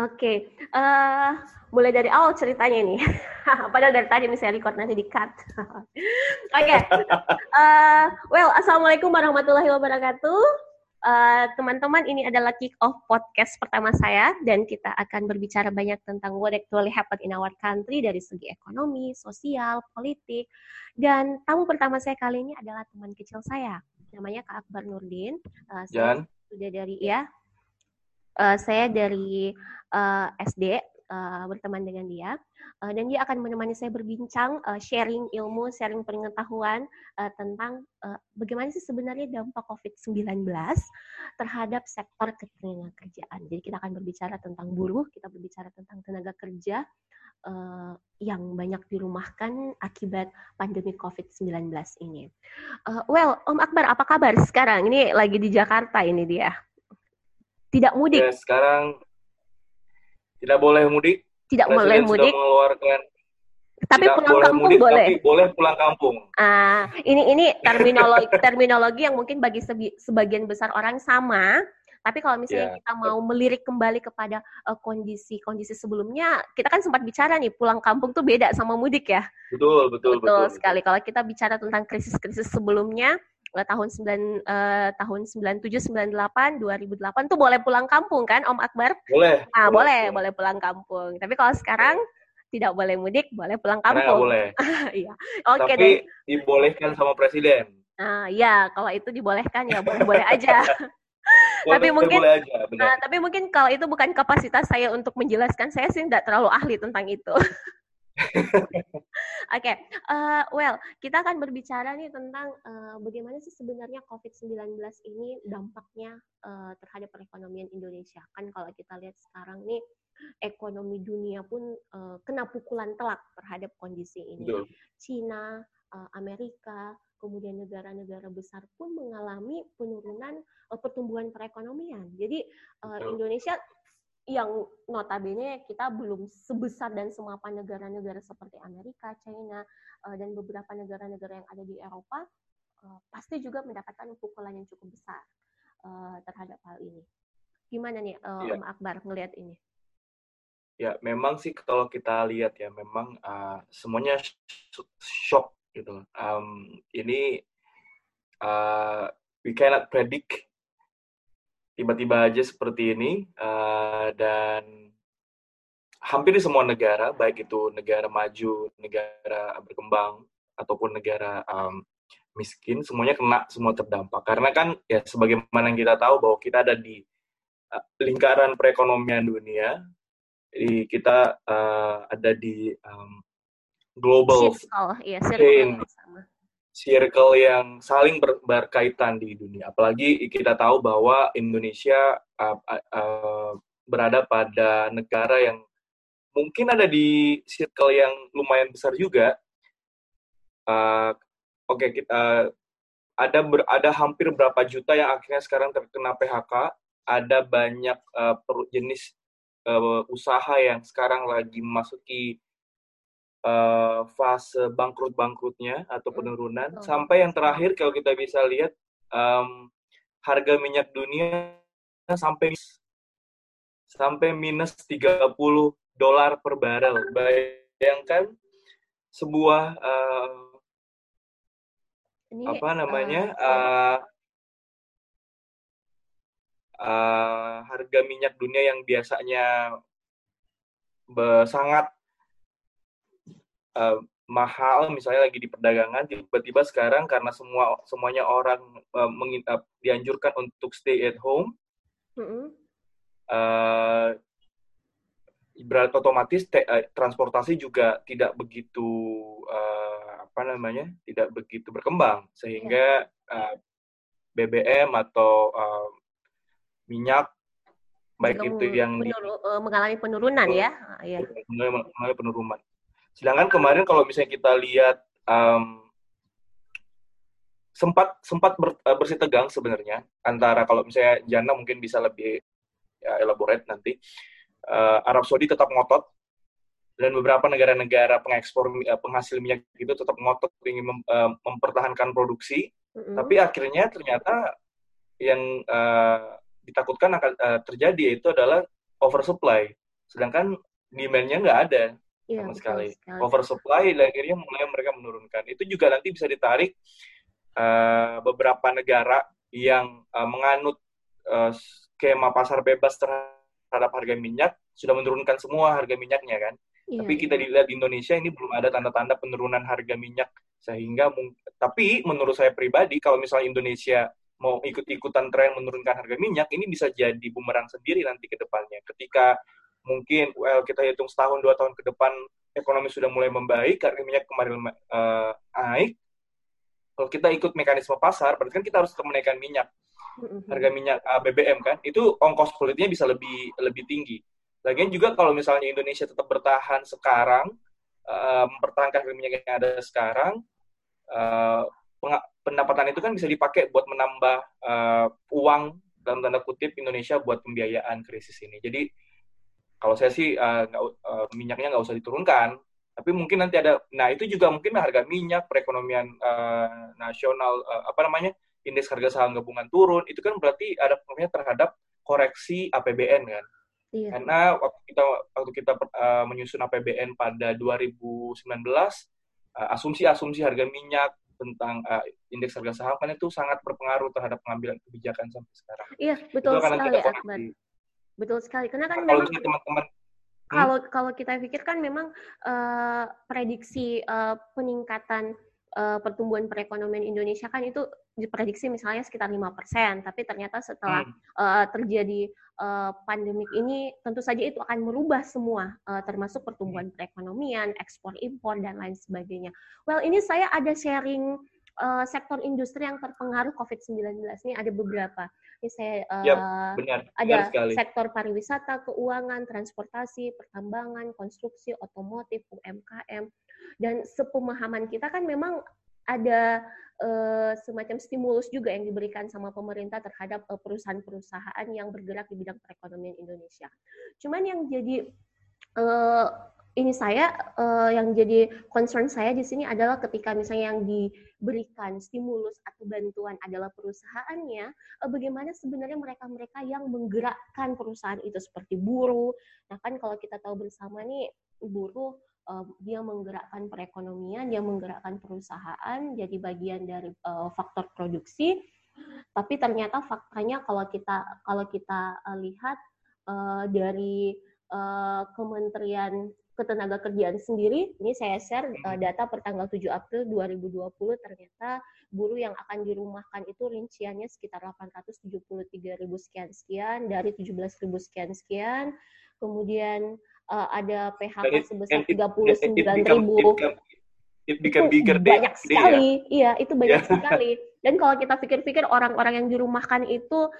Oke, uh, mulai dari awal ceritanya nih. Padahal dari tadi misalnya record nanti di cut. Oke, okay. uh, well, assalamualaikum warahmatullahi wabarakatuh. Uh, teman-teman, ini adalah kick off podcast pertama saya dan kita akan berbicara banyak tentang what actually happened in our country dari segi ekonomi, sosial, politik. Dan tamu pertama saya kali ini adalah teman kecil saya, namanya Kak Akbar Nurdin. Uh, Jan. Sudah dari ya, uh, saya dari uh, eh, SD uh, eh, berteman dengan dia uh, dan dia akan menemani saya berbincang uh, sharing ilmu, sharing pengetahuan uh, tentang uh, bagaimana sih sebenarnya dampak COVID-19 terhadap sektor ketenaga kerjaan. Jadi kita akan berbicara tentang buruh, kita berbicara tentang tenaga kerja uh, yang banyak dirumahkan akibat pandemi COVID-19 ini. Uh, well, Om Akbar, apa kabar sekarang? Ini lagi di Jakarta ini dia. Tidak mudik. Ya, sekarang tidak boleh mudik. Tidak Presiden boleh mudik. Sudah mengeluarkan tapi tidak pulang kampung mudik, boleh. Tapi boleh pulang kampung. Ah, ini ini terminologi terminologi yang mungkin bagi sebagian besar orang sama. Tapi kalau misalnya yeah. kita mau melirik kembali kepada uh, kondisi kondisi sebelumnya, kita kan sempat bicara nih pulang kampung tuh beda sama mudik ya. Betul betul betul, betul sekali. Kalau kita bicara tentang krisis-krisis sebelumnya, uh, tahun 9 uh, tahun 97 98 2008 tuh boleh pulang kampung kan Om Akbar? Boleh. Ah, boleh, boleh, boleh pulang kampung. Tapi kalau sekarang tidak boleh mudik, boleh pulang kampung. boleh. Iya. Oke okay, Tapi deh. dibolehkan sama presiden. Ah, ya, kalau itu dibolehkan ya boleh-boleh aja. Tapi mungkin aja, Nah, tapi mungkin kalau itu bukan kapasitas saya untuk menjelaskan saya sih tidak terlalu ahli tentang itu Oke, okay. uh, eh, well, kita akan berbicara nih tentang uh, bagaimana sih sebenarnya COVID-19 ini dampaknya uh, terhadap perekonomian Indonesia. Kan kalau kita lihat sekarang nih, ekonomi dunia pun uh, kena pukulan telak terhadap kondisi ini. Betul. Cina, uh, Amerika, kemudian negara-negara besar pun mengalami penurunan uh, pertumbuhan perekonomian. Jadi uh, Indonesia yang notabene kita belum sebesar dan semapan negara-negara seperti Amerika, China, uh, dan beberapa negara-negara yang ada di Eropa, uh, pasti juga mendapatkan pukulan yang cukup besar uh, terhadap hal ini. Gimana nih ya. Om Akbar ngelihat ini? Ya, memang sih kalau kita lihat ya, memang uh, semuanya shock gitu. Um, ini uh, we cannot predict tiba-tiba aja seperti ini uh, dan hampir di semua negara baik itu negara maju negara berkembang ataupun negara um, miskin semuanya kena semua terdampak. Karena kan ya sebagaimana yang kita tahu bahwa kita ada di uh, lingkaran perekonomian dunia jadi kita uh, ada di um, global circle, ya, chain circle yang saling ber, berkaitan di dunia. Apalagi kita tahu bahwa Indonesia uh, uh, berada pada negara yang mungkin ada di circle yang lumayan besar juga. Uh, Oke, okay, kita uh, ada ber, ada hampir berapa juta yang akhirnya sekarang terkena PHK. Ada banyak uh, jenis uh, usaha yang sekarang lagi memasuki uh, fase bangkrut-bangkrutnya atau hmm, penurunan oh. sampai yang terakhir kalau kita bisa lihat um, harga minyak dunia sampai sampai minus 30 dolar per barrel. Bayangkan sebuah uh, Ini, apa namanya uh, uh, uh, harga minyak dunia yang biasanya sangat uh, mahal misalnya lagi di perdagangan tiba-tiba sekarang karena semua semuanya orang uh, mengin, uh, dianjurkan untuk stay at home mm -hmm. uh, berat otomatis te, uh, transportasi juga tidak begitu uh, apa namanya tidak begitu berkembang sehingga yeah. uh, BBM atau uh, minyak baik itu yang di, mengalami penurunan ya, ya. mengalami penurunan Sedangkan kemarin kalau misalnya kita lihat um, sempat sempat ber, uh, bersih tegang sebenarnya antara kalau misalnya Jana mungkin bisa lebih ya, elaborate nanti. Uh, Arab Saudi tetap ngotot dan beberapa negara-negara pengekspor uh, penghasil minyak itu tetap ngotot ingin mem, uh, mempertahankan produksi, mm-hmm. tapi akhirnya ternyata yang uh, ditakutkan akan uh, terjadi itu adalah oversupply sedangkan demand-nya nggak ada iya, sama sekali. sekali. Oversupply dan akhirnya mulai mereka menurunkan. Itu juga nanti bisa ditarik uh, beberapa negara yang uh, menganut uh, skema pasar bebas terhadap harga minyak sudah menurunkan semua harga minyaknya kan. Iya, tapi kita iya. dilihat di Indonesia ini belum ada tanda-tanda penurunan harga minyak sehingga tapi menurut saya pribadi kalau misalnya Indonesia mau ikut-ikutan tren menurunkan harga minyak ini bisa jadi bumerang sendiri nanti ke depannya ketika mungkin well kita hitung setahun dua tahun ke depan ekonomi sudah mulai membaik harga minyak kemarin uh, naik kalau kita ikut mekanisme pasar berarti kan kita harus menaikkan minyak harga minyak uh, eh, BBM kan itu ongkos politiknya bisa lebih lebih tinggi lagian juga kalau misalnya Indonesia tetap bertahan sekarang uh, mempertahankan harga minyak yang ada sekarang uh, pendapatan itu kan bisa dipakai buat menambah uh, uang dalam tanda kutip Indonesia buat pembiayaan krisis ini. Jadi kalau saya sih uh, uh, minyaknya nggak usah diturunkan, tapi mungkin nanti ada. Nah itu juga mungkin harga minyak, perekonomian uh, nasional, uh, apa namanya indeks harga saham gabungan turun, itu kan berarti ada pengaruhnya terhadap koreksi APBN kan. Iya. Karena waktu kita waktu kita uh, menyusun APBN pada 2019, asumsi-asumsi uh, harga minyak tentang uh, indeks harga saham kan itu sangat berpengaruh terhadap pengambilan kebijakan sampai sekarang. Iya, betul sekali, Akbar. Betul sekali. Karena kan nah, memang teman-teman hmm? kalau kalau kita pikirkan memang uh, prediksi uh, peningkatan uh, pertumbuhan perekonomian Indonesia kan itu diprediksi misalnya sekitar lima persen, tapi ternyata setelah hmm. uh, terjadi uh, pandemik ini tentu saja itu akan merubah semua uh, termasuk pertumbuhan hmm. perekonomian, ekspor impor dan lain sebagainya. Well, ini saya ada sharing uh, sektor industri yang terpengaruh COVID-19 ini ada beberapa. Ini saya uh, yep, benar, ada benar sektor pariwisata, keuangan, transportasi, pertambangan, konstruksi, otomotif, UMKM dan sepemahaman kita kan memang ada uh, semacam stimulus juga yang diberikan sama pemerintah terhadap uh, perusahaan-perusahaan yang bergerak di bidang perekonomian Indonesia. Cuman yang jadi uh, ini saya uh, yang jadi concern saya di sini adalah ketika misalnya yang diberikan stimulus atau bantuan adalah perusahaannya, uh, bagaimana sebenarnya mereka-mereka yang menggerakkan perusahaan itu seperti buruh. Nah kan kalau kita tahu bersama nih buruh uh, dia menggerakkan perekonomian, dia menggerakkan perusahaan jadi bagian dari uh, faktor produksi. Tapi ternyata faktanya kalau kita kalau kita uh, lihat uh, dari Kementerian ketenaga kerjaan sendiri, ini saya share uh, data per tanggal 7 April 2020 ternyata buruh yang akan dirumahkan itu rinciannya sekitar 873 ribu sekian sekian dari 17 ribu sekian sekian, kemudian uh, ada PHK sebesar 39 ribu. It become bigger banyak day, sekali, ya? iya itu banyak yeah. sekali. Dan kalau kita pikir-pikir orang-orang yang dirumahkan itu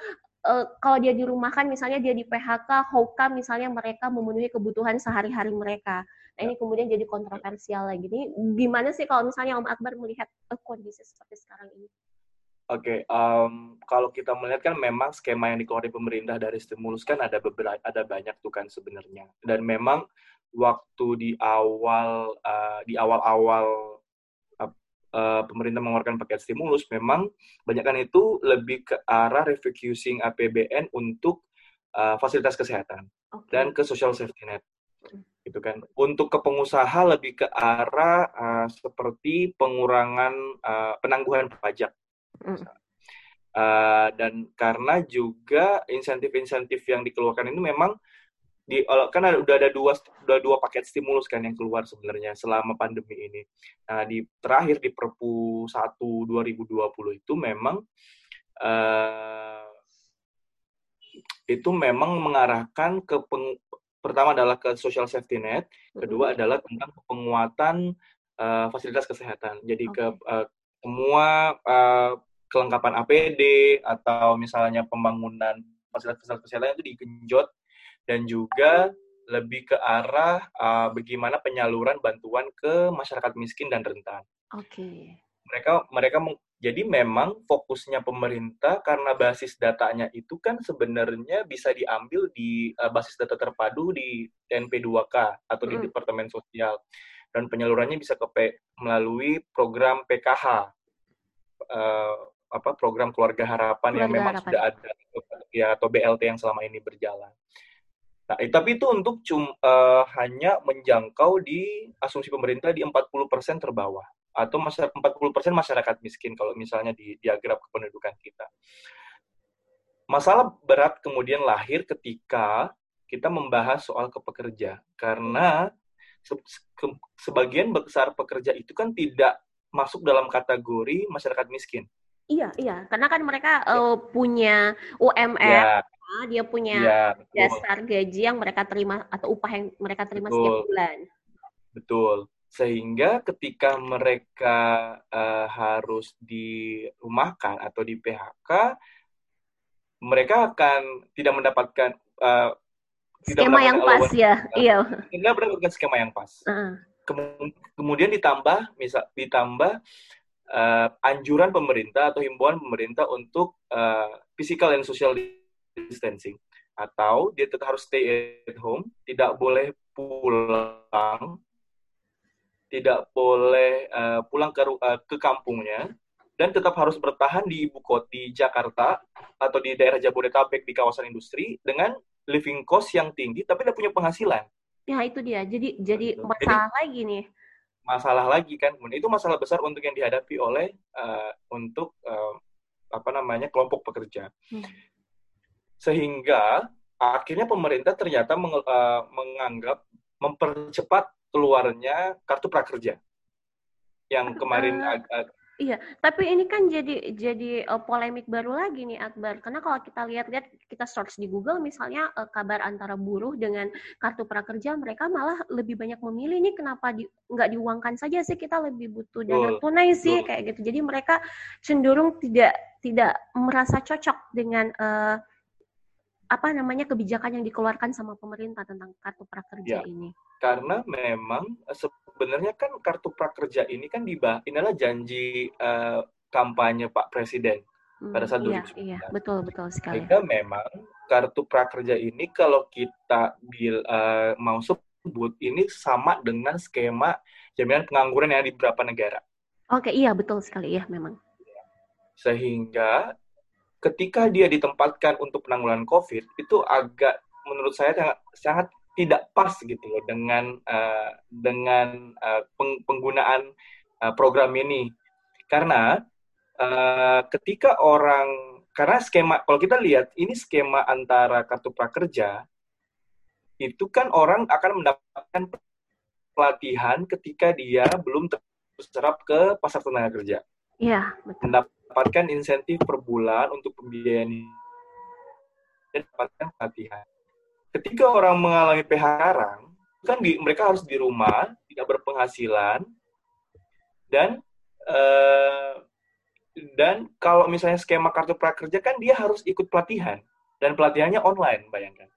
uh, kalau dia dirumahkan misalnya dia di PHK, how misalnya mereka memenuhi kebutuhan sehari-hari mereka. Nah ini kemudian jadi kontroversial lagi. Ini gimana sih kalau misalnya Om Akbar melihat uh, kondisi seperti sekarang ini? Oke, okay, um, kalau kita melihat kan memang skema yang dikeluarkan pemerintah dari stimulus kan ada beberapa, ada banyak tuh kan sebenarnya. Dan memang waktu di awal uh, di awal-awal uh, pemerintah mengeluarkan paket stimulus, memang banyakkan itu lebih ke arah refocusing APBN untuk uh, fasilitas kesehatan okay. dan ke social safety net. Gitu kan. Untuk ke pengusaha lebih ke arah uh, seperti pengurangan uh, penangguhan pajak. Mm. Uh, dan karena juga insentif-insentif yang dikeluarkan ini memang di kan ada, udah ada dua udah dua paket stimulus kan yang keluar sebenarnya selama pandemi ini. Nah, di terakhir di Perpu 1 2020 itu memang uh, itu memang mengarahkan ke peng, pertama adalah ke social safety net, kedua adalah tentang penguatan uh, fasilitas kesehatan. Jadi okay. ke uh, semua uh, kelengkapan APD atau misalnya pembangunan fasilitas kesehatan itu digenjot dan juga lebih ke arah uh, bagaimana penyaluran bantuan ke masyarakat miskin dan rentan. Oke. Okay. Mereka mereka jadi memang fokusnya pemerintah karena basis datanya itu kan sebenarnya bisa diambil di uh, basis data terpadu di TNP2K atau di mm. Departemen Sosial dan penyalurannya bisa ke P, melalui program PKH uh, apa program keluarga harapan keluarga yang memang harapan. sudah ada ya atau BLT yang selama ini berjalan. Nah, eh, tapi itu untuk cum, uh, hanya menjangkau di asumsi pemerintah di 40% terbawah atau masyarakat 40% masyarakat miskin kalau misalnya di diagram kependudukan kita. Masalah berat kemudian lahir ketika kita membahas soal kepekerja karena se ke sebagian besar pekerja itu kan tidak masuk dalam kategori masyarakat miskin. Iya, iya, karena kan mereka ya. uh, punya UMR, ya dia punya ya, dasar gaji yang mereka terima atau upah yang mereka terima betul. setiap bulan. Betul. Sehingga ketika mereka uh, harus dirumahkan atau di PHK, mereka akan tidak mendapatkan uh, tidak skema yang pas ya. Iya. Tidak mendapatkan skema yang pas. Uh. Kemudian ditambah misal ditambah uh, anjuran pemerintah atau himbauan pemerintah untuk uh, physical and social distancing atau dia tetap harus stay at home, tidak boleh pulang, tidak boleh uh, pulang ke uh, ke kampungnya dan tetap harus bertahan di ibu kota di Jakarta atau di daerah Jabodetabek di kawasan industri dengan living cost yang tinggi tapi tidak punya penghasilan. Ya itu dia. Jadi jadi masalah jadi, lagi nih. Masalah lagi kan. Itu masalah besar untuk yang dihadapi oleh uh, untuk uh, apa namanya kelompok pekerja. Hmm sehingga akhirnya pemerintah ternyata meng, uh, menganggap mempercepat keluarnya kartu prakerja yang kemarin uh, agak Iya, tapi ini kan jadi jadi uh, polemik baru lagi nih Akbar. Karena kalau kita lihat-lihat kita search di Google misalnya uh, kabar antara buruh dengan kartu prakerja, mereka malah lebih banyak memilih nih kenapa di, nggak diuangkan saja sih kita lebih butuh dana tunai sih kayak gitu. Jadi mereka cenderung tidak tidak merasa cocok dengan uh, apa namanya kebijakan yang dikeluarkan sama pemerintah tentang kartu prakerja ya, ini? Karena memang eh, sebenarnya kan kartu prakerja ini kan dibah inilah janji uh, kampanye Pak Presiden hmm, pada saat iya, Iya, betul betul sekali. Sehingga memang kartu prakerja ini kalau kita bil, uh, mau sebut ini sama dengan skema jaminan pengangguran yang di beberapa negara. Oke, iya betul sekali ya memang. Sehingga ketika dia ditempatkan untuk penanggulangan COVID itu agak menurut saya sangat, sangat tidak pas gitu loh dengan uh, dengan uh, peng, penggunaan uh, program ini karena uh, ketika orang karena skema kalau kita lihat ini skema antara kartu prakerja itu kan orang akan mendapatkan pelatihan ketika dia belum terserap ke pasar tenaga kerja. Iya, betul mendapatkan insentif per bulan untuk pembiayaan dan dapatkan pelatihan. Ketika orang mengalami PHK sekarang, kan di, mereka harus di rumah, tidak berpenghasilan, dan uh, dan kalau misalnya skema kartu prakerja kan dia harus ikut pelatihan dan pelatihannya online, bayangkan.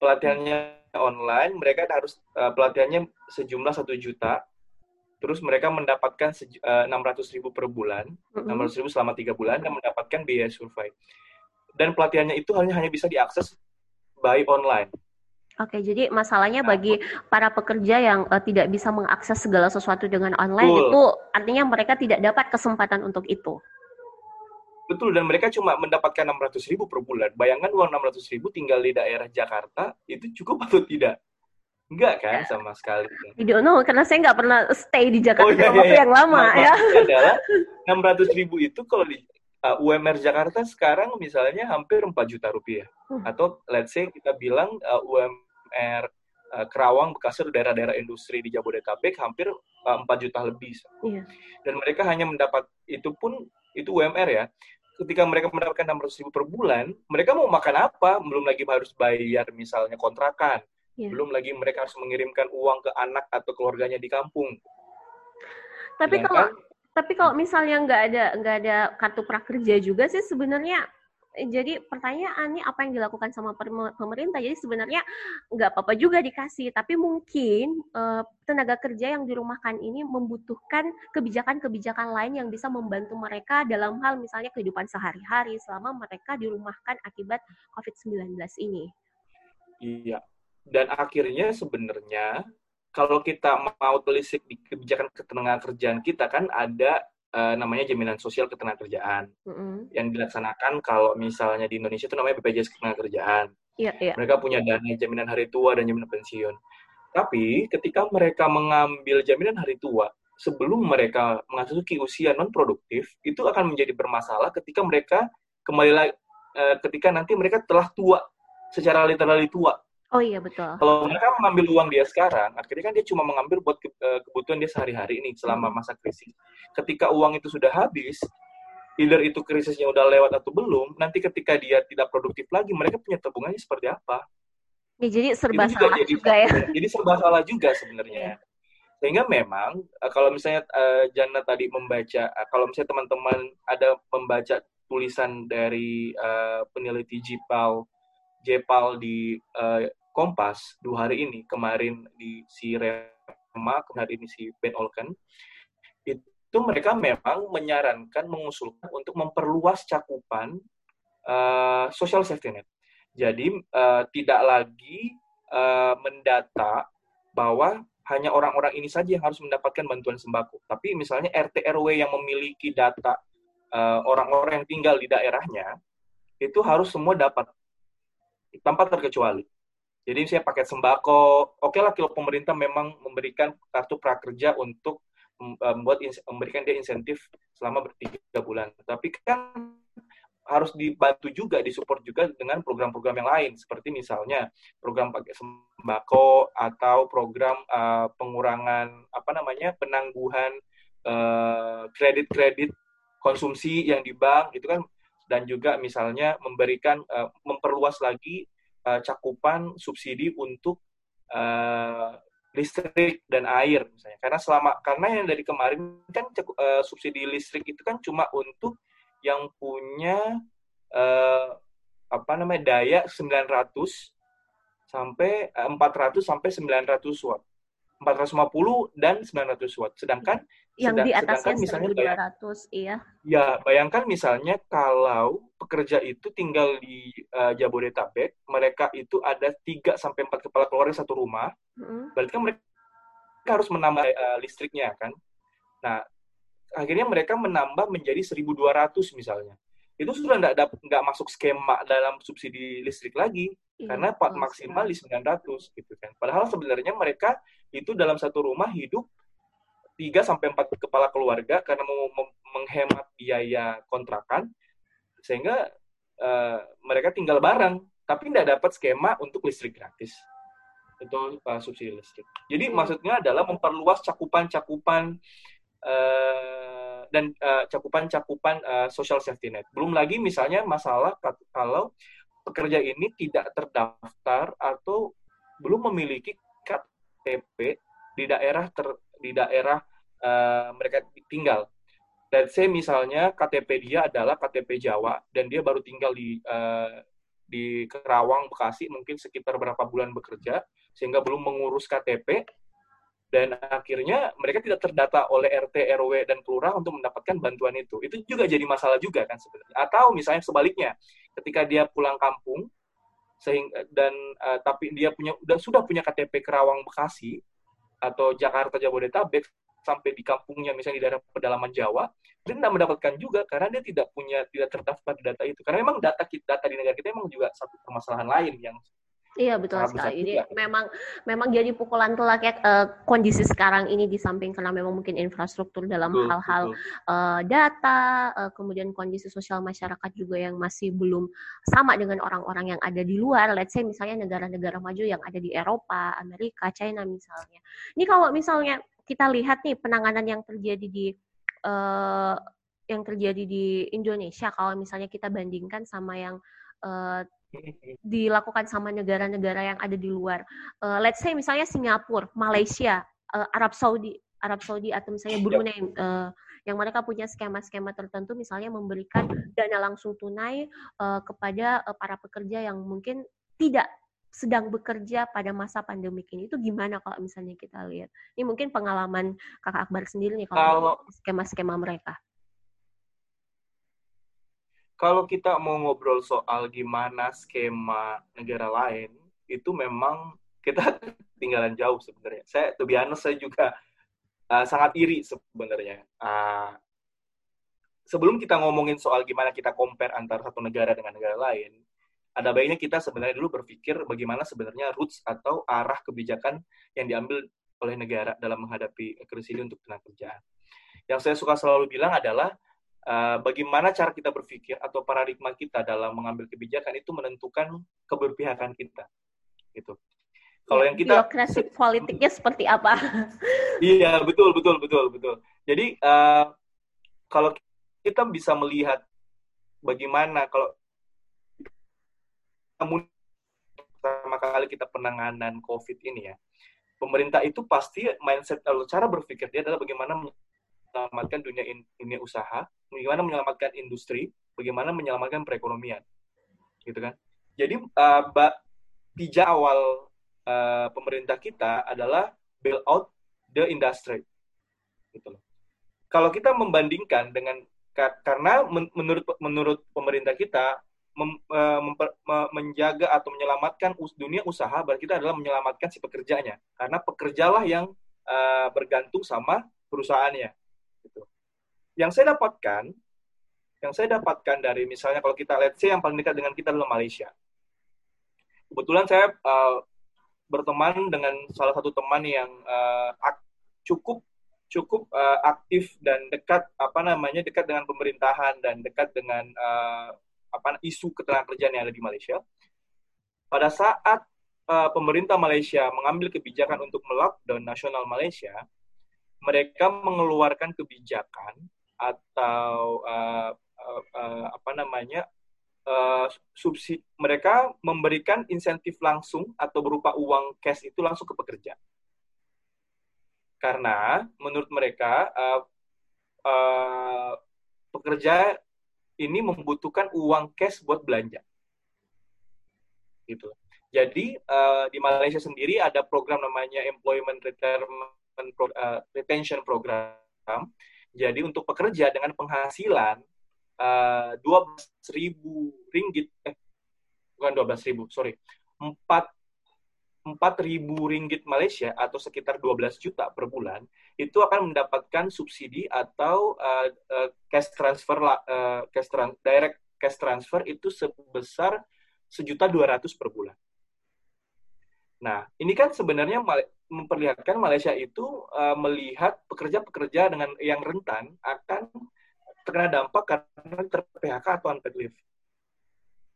Pelatihannya online, mereka harus uh, pelatihannya sejumlah satu juta terus mereka mendapatkan eh, enam ratus ribu per bulan, enam ratus ribu selama tiga bulan dan mendapatkan biaya survei. Dan pelatihannya itu hanya hanya bisa diakses by online. Oke, jadi masalahnya nah, bagi para pekerja yang uh, tidak bisa mengakses segala sesuatu dengan online betul. itu artinya mereka tidak dapat kesempatan untuk itu. Betul, dan mereka cuma mendapatkan enam ratus ribu per bulan. Bayangkan uang enam ratus ribu tinggal di daerah Jakarta, itu cukup atau tidak? Enggak kan sama sekali. I don't know, karena saya nggak pernah stay di Jakarta oh, iya, iya, iya. yang lama nah, ya. adalah 600 ribu itu kalau di uh, UMR Jakarta sekarang misalnya hampir 4 juta rupiah. Hmm. Atau let's say kita bilang uh, UMR uh, Kerawang, Bekasi, daerah-daerah industri di Jabodetabek hampir uh, 4 juta lebih. Iya. Dan mereka hanya mendapat, itu pun, itu UMR ya, ketika mereka mendapatkan 600 ribu per bulan, mereka mau makan apa? Belum lagi harus bayar misalnya kontrakan, Yeah. Belum lagi mereka harus mengirimkan uang ke anak atau keluarganya di kampung. Tapi kalau tapi kalau misalnya nggak ada nggak ada kartu prakerja juga sih sebenarnya eh, jadi pertanyaannya apa yang dilakukan sama pemerintah jadi sebenarnya nggak apa-apa juga dikasih tapi mungkin uh, tenaga kerja yang dirumahkan ini membutuhkan kebijakan-kebijakan lain yang bisa membantu mereka dalam hal misalnya kehidupan sehari-hari selama mereka dirumahkan akibat COVID-19 ini. Iya, dan akhirnya sebenarnya kalau kita mau telisik di kebijakan ketenaga kerjaan kita kan ada uh, namanya jaminan sosial ketenaga kerjaan mm -hmm. yang dilaksanakan kalau misalnya di Indonesia itu namanya BPJS ketenaga kerjaan. Iya, iya. Mereka punya dana jaminan hari tua dan jaminan pensiun. Tapi ketika mereka mengambil jaminan hari tua sebelum mereka memasuki usia non produktif, itu akan menjadi bermasalah ketika mereka kembali lagi uh, ketika nanti mereka telah tua secara literally tua. Oh iya betul. Kalau mereka mengambil uang dia sekarang, akhirnya kan dia cuma mengambil buat ke, uh, kebutuhan dia sehari-hari ini selama hmm. masa krisis. Ketika uang itu sudah habis, either itu krisisnya udah lewat atau belum, nanti ketika dia tidak produktif lagi, mereka punya tabungannya seperti apa? Ya, jadi serba juga salah jadi, juga ya. Jadi serba salah juga sebenarnya. Yeah. Sehingga memang uh, kalau misalnya uh, Jana tadi membaca, uh, kalau misalnya teman-teman ada membaca tulisan dari uh, peneliti Jipal Jepal di uh, Kompas dua hari ini, kemarin di si Rema, kemarin ini si Ben Olken, itu mereka memang menyarankan, mengusulkan untuk memperluas cakupan uh, social safety net. Jadi uh, tidak lagi uh, mendata bahwa hanya orang-orang ini saja yang harus mendapatkan bantuan sembako. Tapi misalnya RT RW yang memiliki data orang-orang uh, yang tinggal di daerahnya itu harus semua dapat tanpa terkecuali. Jadi saya pakai sembako, oke lah kalau pemerintah memang memberikan kartu prakerja untuk membuat memberikan dia insentif selama bertiga bulan. Tapi kan harus dibantu juga, disupport juga dengan program-program yang lain, seperti misalnya program pakai sembako atau program uh, pengurangan apa namanya penangguhan uh, kredit-kredit konsumsi yang di bank itu kan dan juga misalnya memberikan uh, memperluas lagi uh, cakupan subsidi untuk uh, listrik dan air misalnya. Karena selama karena yang dari kemarin kan uh, subsidi listrik itu kan cuma untuk yang punya uh, apa namanya daya 900 sampai uh, 400 sampai 900 watt 450 dan 900 watt. Sedangkan yang sedang, di atasnya misalnya 1200, iya. Ya, bayangkan misalnya kalau pekerja itu tinggal di uh, Jabodetabek, mereka itu ada 3 sampai 4 kepala keluarga satu rumah. Mm. Berarti kan mereka harus menambah uh, listriknya kan. Nah, akhirnya mereka menambah menjadi 1200 misalnya. Itu sudah nggak nggak masuk skema dalam subsidi listrik lagi karena pak maksimal di 900 gitu kan. Padahal sebenarnya mereka itu dalam satu rumah hidup 3 sampai 4 kepala keluarga karena mau menghemat biaya kontrakan sehingga uh, mereka tinggal bareng tapi tidak dapat skema untuk listrik gratis itu uh, subsidi listrik. Jadi hmm. maksudnya adalah memperluas cakupan-cakupan uh, dan cakupan-cakupan uh, social safety net. Belum lagi misalnya masalah kalau pekerja ini tidak terdaftar atau belum memiliki KTP di daerah ter, di daerah uh, mereka tinggal. Dan saya misalnya KTP dia adalah KTP Jawa dan dia baru tinggal di uh, di Kerawang, Bekasi mungkin sekitar berapa bulan bekerja sehingga belum mengurus KTP dan akhirnya mereka tidak terdata oleh RT, RW dan kelurahan untuk mendapatkan bantuan itu. Itu juga jadi masalah juga kan sebenarnya. Atau misalnya sebaliknya, ketika dia pulang kampung sehingga dan uh, tapi dia punya dan sudah punya KTP Kerawang Bekasi atau Jakarta Jabodetabek sampai di kampungnya misalnya di daerah pedalaman Jawa dia tidak mendapatkan juga karena dia tidak punya tidak terdaftar di data itu karena memang data kita data di negara kita memang juga satu permasalahan lain yang Iya betul sekali. Jadi juga. memang memang jadi pukulan telak ya uh, kondisi sekarang ini di samping karena memang mungkin infrastruktur dalam hal-hal uh, data, uh, kemudian kondisi sosial masyarakat juga yang masih belum sama dengan orang-orang yang ada di luar. Let's say misalnya negara-negara maju yang ada di Eropa, Amerika, China misalnya. Ini kalau misalnya kita lihat nih penanganan yang terjadi di uh, yang terjadi di Indonesia kalau misalnya kita bandingkan sama yang uh, dilakukan sama negara-negara yang ada di luar. Uh, let's say misalnya Singapura, Malaysia, uh, Arab Saudi, Arab Saudi atau misalnya Brunei uh, yang mereka punya skema-skema tertentu misalnya memberikan dana langsung tunai uh, kepada uh, para pekerja yang mungkin tidak sedang bekerja pada masa pandemi ini. Itu gimana kalau misalnya kita lihat? Ini mungkin pengalaman kakak Akbar sendiri nih kalau skema-skema mereka kalau kita mau ngobrol soal gimana skema negara lain, itu memang kita tinggalan jauh sebenarnya. Saya, to be saya juga uh, sangat iri sebenarnya. Uh, sebelum kita ngomongin soal gimana kita compare antara satu negara dengan negara lain, ada baiknya kita sebenarnya dulu berpikir bagaimana sebenarnya roots atau arah kebijakan yang diambil oleh negara dalam menghadapi krisis ini untuk tenaga kerjaan. Yang saya suka selalu bilang adalah uh, bagaimana cara kita berpikir atau paradigma kita dalam mengambil kebijakan itu menentukan keberpihakan kita. Gitu. Kalau ya, yang kita birokrasi politiknya seperti apa? iya, betul, betul, betul, betul. Jadi uh, kalau kita bisa melihat bagaimana kalau pertama kali kita penanganan COVID ini ya, pemerintah itu pasti mindset atau cara berpikir dia adalah bagaimana menyelamatkan dunia ini usaha, bagaimana menyelamatkan industri, bagaimana menyelamatkan perekonomian, gitu kan? Jadi uh, pijak awal uh, pemerintah kita adalah bail out the industry, gitu loh. Kalau kita membandingkan dengan karena menurut menurut pemerintah kita uh, memper, menjaga atau menyelamatkan dunia usaha berarti kita adalah menyelamatkan si pekerjanya karena pekerjalah yang bergantung sama perusahaannya. Yang saya dapatkan yang saya dapatkan dari misalnya kalau kita let's say yang paling dekat dengan kita adalah Malaysia. Kebetulan saya uh, berteman dengan salah satu teman yang uh, cukup cukup uh, aktif dan dekat apa namanya dekat dengan pemerintahan dan dekat dengan uh, apa isu ketenagakerjaan yang ada di Malaysia. Pada saat uh, pemerintah Malaysia mengambil kebijakan untuk melockdown nasional Malaysia, mereka mengeluarkan kebijakan atau uh, uh, uh, apa namanya uh, subsidi mereka memberikan insentif langsung atau berupa uang cash itu langsung ke pekerja karena menurut mereka uh, uh, pekerja ini membutuhkan uang cash buat belanja. Gitu. Jadi uh, di Malaysia sendiri ada program namanya Employment Retention Program. Jadi untuk pekerja dengan penghasilan dua uh, ribu ringgit, eh bukan ribu, sorry, empat 4.000 ringgit Malaysia atau sekitar 12 juta per bulan itu akan mendapatkan subsidi atau uh, uh, cash transfer uh, cash trans direct cash transfer itu sebesar sejuta dua ratus per bulan. Nah, ini kan sebenarnya memperlihatkan Malaysia itu uh, melihat pekerja-pekerja dengan yang rentan akan terkena dampak karena ter-PHK atau unpaid leave.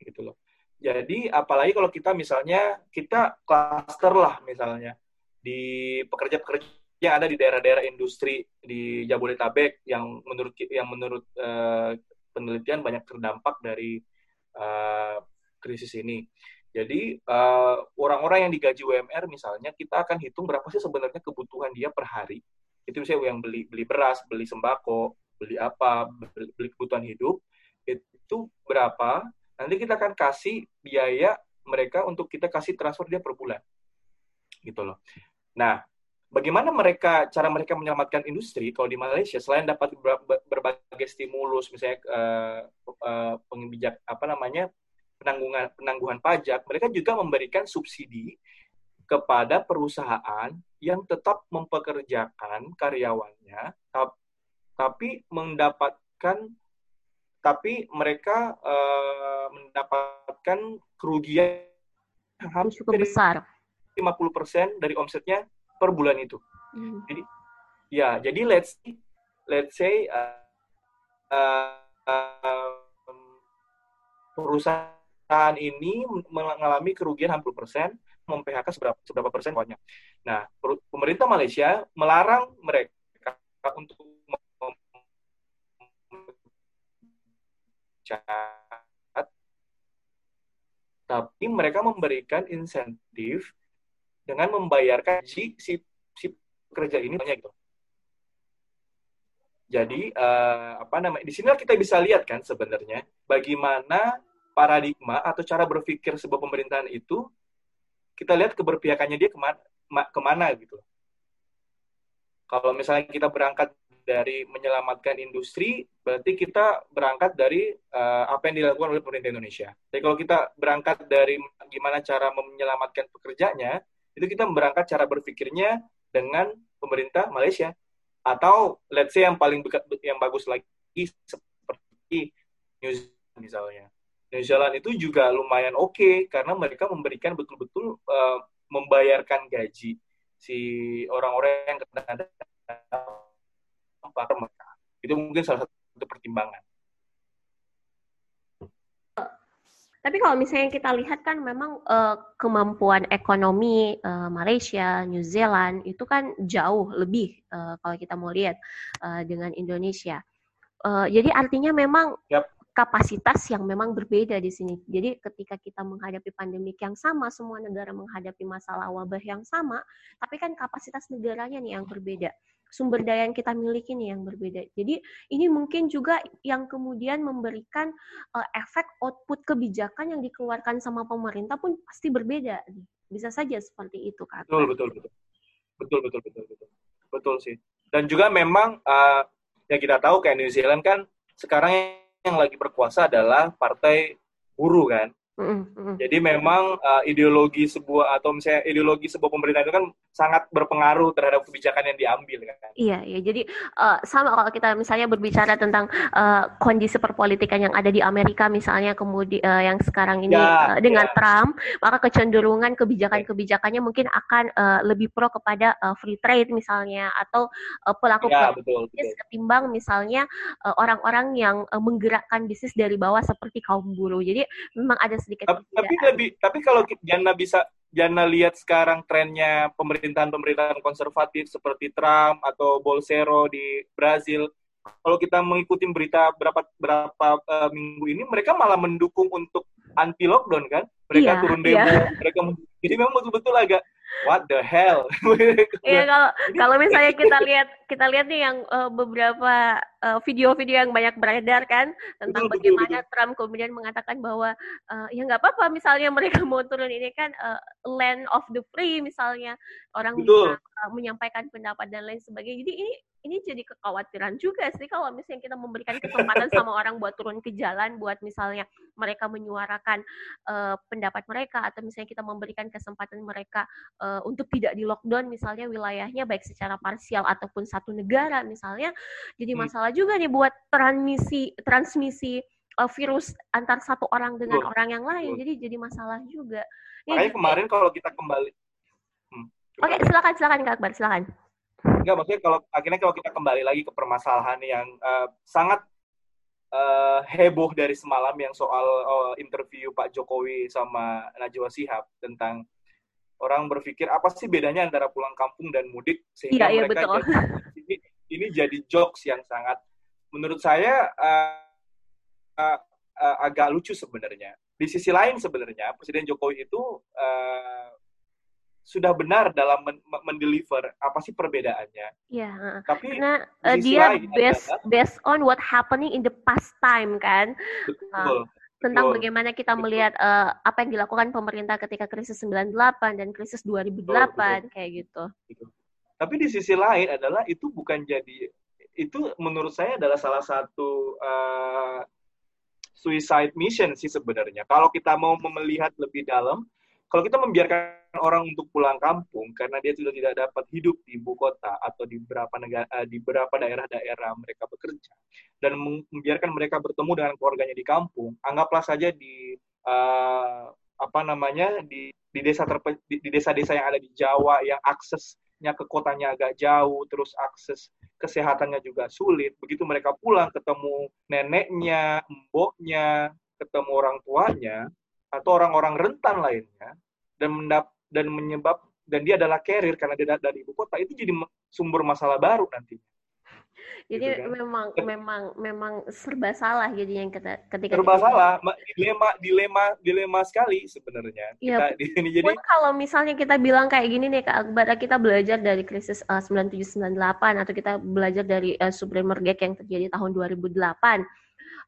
Gitu loh. Jadi apalagi kalau kita misalnya kita klaster lah misalnya di pekerja-pekerja yang ada di daerah-daerah industri di Jabodetabek yang menurut yang menurut uh, penelitian banyak terdampak dari uh, krisis ini. Jadi eh, orang-orang yang digaji UMR misalnya kita akan hitung berapa sih sebenarnya kebutuhan dia per hari. Itu misalnya yang beli beli beras, beli sembako, beli apa, beli, beli kebutuhan hidup itu berapa nanti kita akan kasih biaya mereka untuk kita kasih transfer dia per bulan. Gitu loh. Nah, bagaimana mereka cara mereka menyelamatkan industri kalau di Malaysia selain dapat berbagai stimulus misalnya uh, uh, apa namanya penanggungan penangguhan pajak, mereka juga memberikan subsidi kepada perusahaan yang tetap mempekerjakan karyawannya tapi mendapatkan tapi mereka uh, mendapatkan kerugian hampir cukup besar. 50% dari omsetnya per bulan itu. Hmm. Jadi ya, jadi let's let's say uh, uh, uh, perusahaan ini mengalami kerugian hampir persen, mem-PHK seberapa, seberapa persen banyak. Nah, pemerintah Malaysia melarang mereka untuk cat, tapi mereka memberikan insentif dengan membayarkan si si, si pekerja ini banyak gitu. Jadi uh, apa namanya? Di sini kita bisa lihat kan sebenarnya bagaimana paradigma atau cara berpikir sebuah pemerintahan itu kita lihat keberpihakannya dia ke mana, ke mana gitu. Kalau misalnya kita berangkat dari menyelamatkan industri, berarti kita berangkat dari uh, apa yang dilakukan oleh pemerintah Indonesia. Jadi kalau kita berangkat dari gimana cara menyelamatkan pekerjanya, itu kita berangkat cara berpikirnya dengan pemerintah Malaysia. Atau let's say yang paling yang bagus lagi seperti New Zealand misalnya. New Zealand itu juga lumayan oke okay, karena mereka memberikan betul-betul uh, membayarkan gaji si orang-orang yang kena mereka. Itu mungkin salah satu pertimbangan. Tapi kalau misalnya kita lihat kan memang uh, kemampuan ekonomi uh, Malaysia, New Zealand itu kan jauh lebih uh, kalau kita mau lihat uh, dengan Indonesia. Uh, jadi artinya memang yep. Kapasitas yang memang berbeda di sini. Jadi ketika kita menghadapi pandemik yang sama, semua negara menghadapi masalah wabah yang sama, tapi kan kapasitas negaranya nih yang berbeda sumber daya yang kita miliki nih yang berbeda. Jadi ini mungkin juga yang kemudian memberikan uh, efek output kebijakan yang dikeluarkan sama pemerintah pun pasti berbeda. Bisa saja seperti itu kan. Betul betul betul. Betul betul betul betul. Betul sih. Dan juga memang uh, yang kita tahu kayak New Zealand kan sekarang yang lagi berkuasa adalah partai buruh kan. Mm-hmm. Jadi memang uh, ideologi sebuah atau misalnya ideologi sebuah pemerintah itu kan sangat berpengaruh terhadap kebijakan yang diambil kan. Iya, iya. Jadi uh, sama kalau kita misalnya berbicara tentang uh, kondisi perpolitikan yang ada di Amerika misalnya kemudian uh, yang sekarang ini ya, uh, dengan ya. Trump, maka kecenderungan kebijakan-kebijakannya mungkin akan uh, lebih pro kepada uh, free trade misalnya atau uh, pelaku ya, betul, bisnis betul. ketimbang misalnya uh, orang-orang yang uh, menggerakkan bisnis dari bawah seperti kaum buruh. Jadi memang ada sedikit tapi, tapi lebih tapi kalau Jana bisa Jana lihat sekarang trennya pemerintahan-pemerintahan konservatif seperti Trump atau Bolsonaro di Brazil kalau kita mengikuti berita berapa berapa uh, minggu ini mereka malah mendukung untuk anti lockdown kan? Mereka iya, turun demo iya. mereka jadi memang betul-betul agak what the hell? Iya kalau kalau misalnya kita lihat kita lihat nih yang uh, beberapa video video-video yang banyak beredar kan tentang betul, bagaimana betul, betul. Trump kemudian mengatakan bahwa uh, ya nggak apa-apa misalnya mereka mau turun ini kan uh, land of the free misalnya orang betul. bisa uh, menyampaikan pendapat dan lain sebagainya jadi ini ini jadi kekhawatiran juga sih kalau misalnya kita memberikan kesempatan sama orang buat turun ke jalan buat misalnya mereka menyuarakan uh, pendapat mereka atau misalnya kita memberikan kesempatan mereka uh, untuk tidak di lockdown misalnya wilayahnya baik secara parsial ataupun satu negara misalnya jadi hmm. masalah juga nih buat transmisi transmisi uh, virus antar satu orang dengan Betul. orang yang lain Betul. jadi jadi masalah juga. Makanya kemarin kalau kita kembali hmm, Oke, okay, silakan silakan Kak Akbar, silakan. Enggak, maksudnya kalau akhirnya kalau kita kembali lagi ke permasalahan yang uh, sangat uh, heboh dari semalam yang soal uh, interview Pak Jokowi sama Najwa Shihab tentang orang berpikir apa sih bedanya antara pulang kampung dan mudik sehingga iya, iya mereka betul. Jadi, ini, jadi jokes yang sangat menurut saya uh, uh, uh, agak lucu sebenarnya. Di sisi lain sebenarnya Presiden Jokowi itu uh, sudah benar dalam men mendeliver apa sih perbedaannya. Iya. Tapi karena uh, dia based adalah, based on what happening in the past time kan. Betul. Uh, tentang betul, bagaimana kita betul. melihat uh, apa yang dilakukan pemerintah ketika krisis 98 dan krisis 2008 betul, betul. kayak gitu. Betul. Tapi di sisi lain adalah itu bukan jadi itu menurut saya adalah salah satu uh, suicide mission sih sebenarnya. Kalau kita mau melihat lebih dalam, kalau kita membiarkan orang untuk pulang kampung karena dia sudah tidak dapat hidup di ibu kota atau di beberapa negara eh, di beberapa daerah-daerah mereka bekerja dan membiarkan mereka bertemu dengan keluarganya di kampung, anggaplah saja di uh, apa namanya di di desa terpe, di, desa-desa yang ada di Jawa yang aksesnya ke kotanya agak jauh, terus akses kesehatannya juga sulit. Begitu mereka pulang ketemu neneknya, mboknya, ketemu orang tuanya, atau orang-orang rentan lainnya dan mendap dan menyebab dan dia adalah carrier karena dia dari ibu kota itu jadi sumber masalah baru nanti. Jadi gitu kan? memang memang memang serba salah jadi yang ketika serba salah dilema dilema dilema sekali sebenarnya. Ya, kita ini jadi kalau misalnya kita bilang kayak gini nih Kak Akbar kita belajar dari krisis uh, 97 98 atau kita belajar dari uh, Supreme Gag yang terjadi tahun 2008